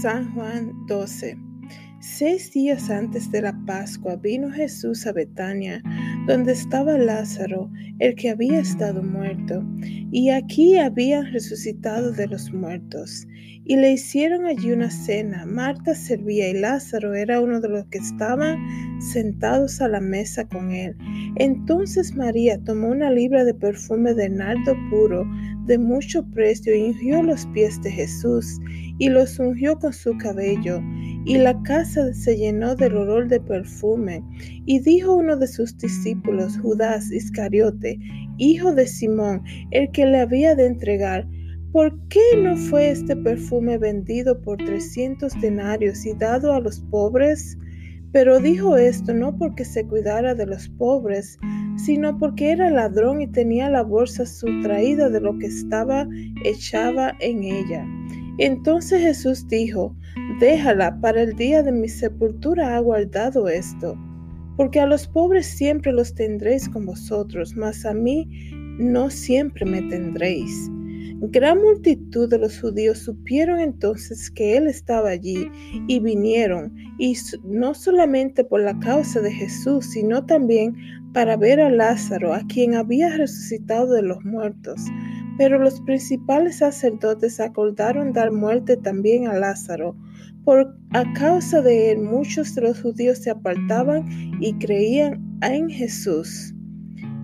San Juan 12. Seis días antes de la Pascua vino Jesús a Betania, donde estaba Lázaro, el que había estado muerto, y aquí habían resucitado de los muertos. Y le hicieron allí una cena. Marta servía y Lázaro era uno de los que estaban sentados a la mesa con él. Entonces María tomó una libra de perfume de nardo puro, de mucho precio, y ungió los pies de Jesús, y los ungió con su cabello. Y la casa se llenó del olor de perfume. Y dijo uno de sus discípulos, Judas Iscariote, hijo de Simón, el que le había de entregar, ¿por qué no fue este perfume vendido por trescientos denarios y dado a los pobres? Pero dijo esto no porque se cuidara de los pobres, sino porque era ladrón y tenía la bolsa sustraída de lo que estaba echada en ella. Entonces Jesús dijo, déjala, para el día de mi sepultura ha guardado esto, porque a los pobres siempre los tendréis con vosotros, mas a mí no siempre me tendréis. Gran multitud de los judíos supieron entonces que él estaba allí y vinieron, y no solamente por la causa de Jesús, sino también para ver a Lázaro, a quien había resucitado de los muertos. Pero los principales sacerdotes acordaron dar muerte también a Lázaro. Por a causa de él muchos de los judíos se apartaban y creían en Jesús.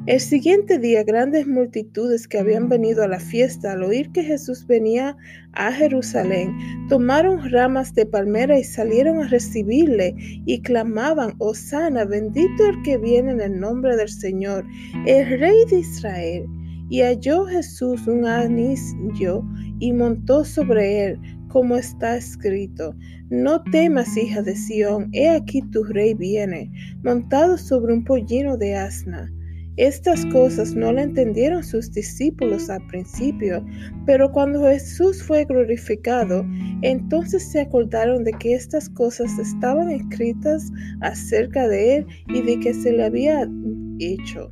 El siguiente día grandes multitudes que habían venido a la fiesta al oír que Jesús venía a Jerusalén, tomaron ramas de palmera y salieron a recibirle y clamaban, Osana, bendito el que viene en el nombre del Señor, el Rey de Israel. Y halló Jesús un anillo y montó sobre él, como está escrito. No temas, hija de Sión, he aquí tu rey viene, montado sobre un pollino de asna. Estas cosas no le entendieron sus discípulos al principio, pero cuando Jesús fue glorificado, entonces se acordaron de que estas cosas estaban escritas acerca de él y de que se le había hecho.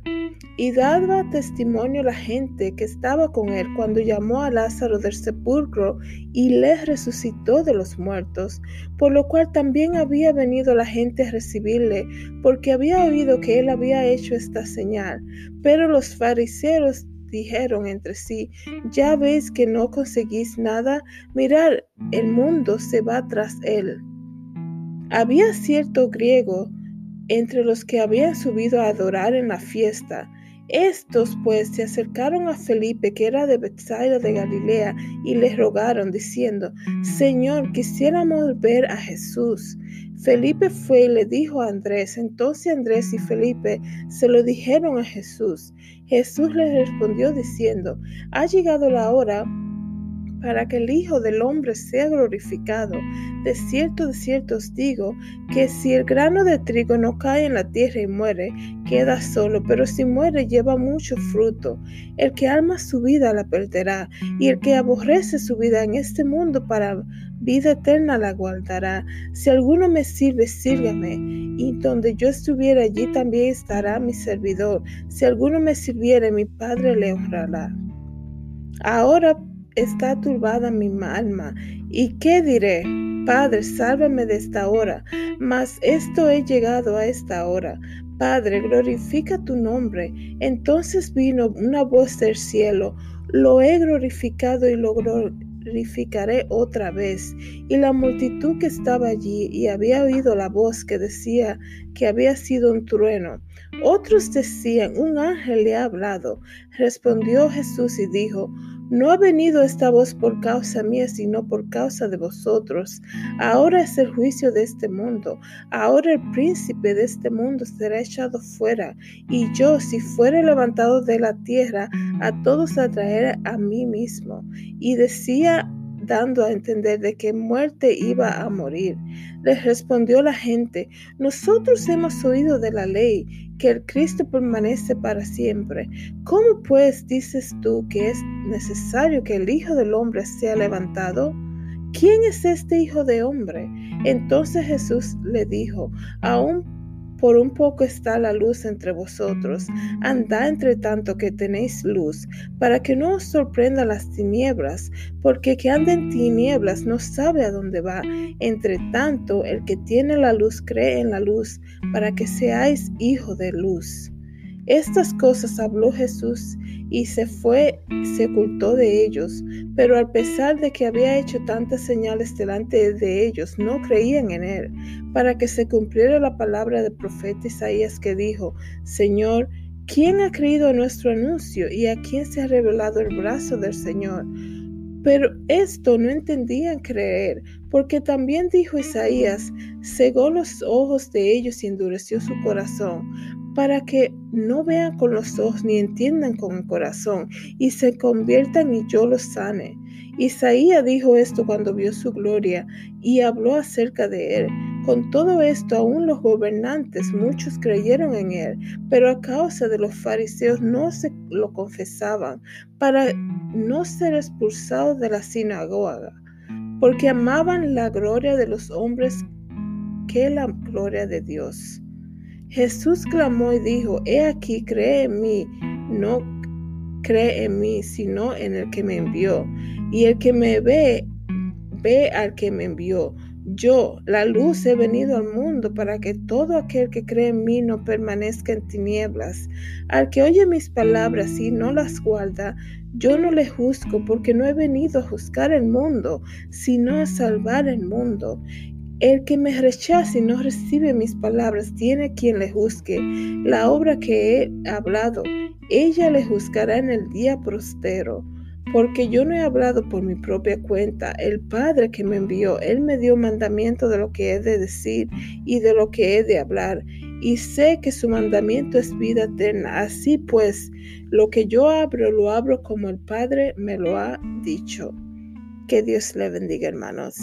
Y daba testimonio la gente que estaba con él cuando llamó a Lázaro del sepulcro y le resucitó de los muertos, por lo cual también había venido la gente a recibirle, porque había oído que él había hecho esta señal. Pero los fariseos dijeron entre sí, ya veis que no conseguís nada, mirad, el mundo se va tras él. Había cierto griego entre los que habían subido a adorar en la fiesta, estos pues se acercaron a Felipe, que era de Bethsaida de Galilea, y le rogaron, diciendo, Señor, quisiéramos ver a Jesús. Felipe fue y le dijo a Andrés. Entonces Andrés y Felipe se lo dijeron a Jesús. Jesús les respondió diciendo, ha llegado la hora para que el Hijo del Hombre sea glorificado. De cierto, de cierto os digo, que si el grano de trigo no cae en la tierra y muere, queda solo, pero si muere lleva mucho fruto. El que alma su vida la perderá, y el que aborrece su vida en este mundo para vida eterna la guardará. Si alguno me sirve, sírvame, y donde yo estuviera allí también estará mi servidor. Si alguno me sirviere, mi Padre le honrará. Ahora está turbada mi alma. ¿Y qué diré? Padre, sálvame de esta hora. Mas esto he llegado a esta hora. Padre, glorifica tu nombre. Entonces vino una voz del cielo. Lo he glorificado y lo otra vez. Y la multitud que estaba allí y había oído la voz que decía que había sido un trueno. Otros decían, un ángel le ha hablado. Respondió Jesús y dijo, no ha venido esta voz por causa mía, sino por causa de vosotros. Ahora es el juicio de este mundo. Ahora el príncipe de este mundo será echado fuera. Y yo, si fuere levantado de la tierra, a todos atraeré a mí mismo. Y decía dando a entender de que muerte iba a morir. Les respondió la gente, nosotros hemos oído de la ley que el Cristo permanece para siempre. ¿Cómo pues dices tú que es necesario que el Hijo del Hombre sea levantado? ¿Quién es este Hijo de Hombre? Entonces Jesús le dijo, aún por un poco está la luz entre vosotros. Andad entre tanto que tenéis luz, para que no os sorprenda las tinieblas, porque que anda en tinieblas no sabe a dónde va. Entre tanto, el que tiene la luz cree en la luz, para que seáis hijo de luz. Estas cosas habló Jesús y se fue, se ocultó de ellos, pero a pesar de que había hecho tantas señales delante de ellos, no creían en él, para que se cumpliera la palabra del profeta Isaías que dijo, Señor, ¿quién ha creído nuestro anuncio y a quién se ha revelado el brazo del Señor? Pero esto no entendían creer, porque también dijo Isaías, cegó los ojos de ellos y endureció su corazón, para que no vean con los ojos ni entiendan con el corazón y se conviertan y yo los sane. Isaías dijo esto cuando vio su gloria y habló acerca de él. Con todo esto, aún los gobernantes, muchos creyeron en él, pero a causa de los fariseos no se lo confesaban para no ser expulsados de la sinagoga, porque amaban la gloria de los hombres que la gloria de Dios. Jesús clamó y dijo, He aquí, cree en mí, no cree en mí, sino en el que me envió. Y el que me ve, ve al que me envió. Yo, la luz, he venido al mundo para que todo aquel que cree en mí no permanezca en tinieblas. Al que oye mis palabras y no las guarda, yo no le juzgo porque no he venido a juzgar el mundo, sino a salvar el mundo. El que me rechace y no recibe mis palabras tiene quien le juzgue. La obra que he hablado, ella le juzgará en el día prostero. Porque yo no he hablado por mi propia cuenta. El Padre que me envió, Él me dio mandamiento de lo que he de decir y de lo que he de hablar. Y sé que su mandamiento es vida eterna. Así pues, lo que yo abro, lo abro como el Padre me lo ha dicho. Que Dios le bendiga, hermanos.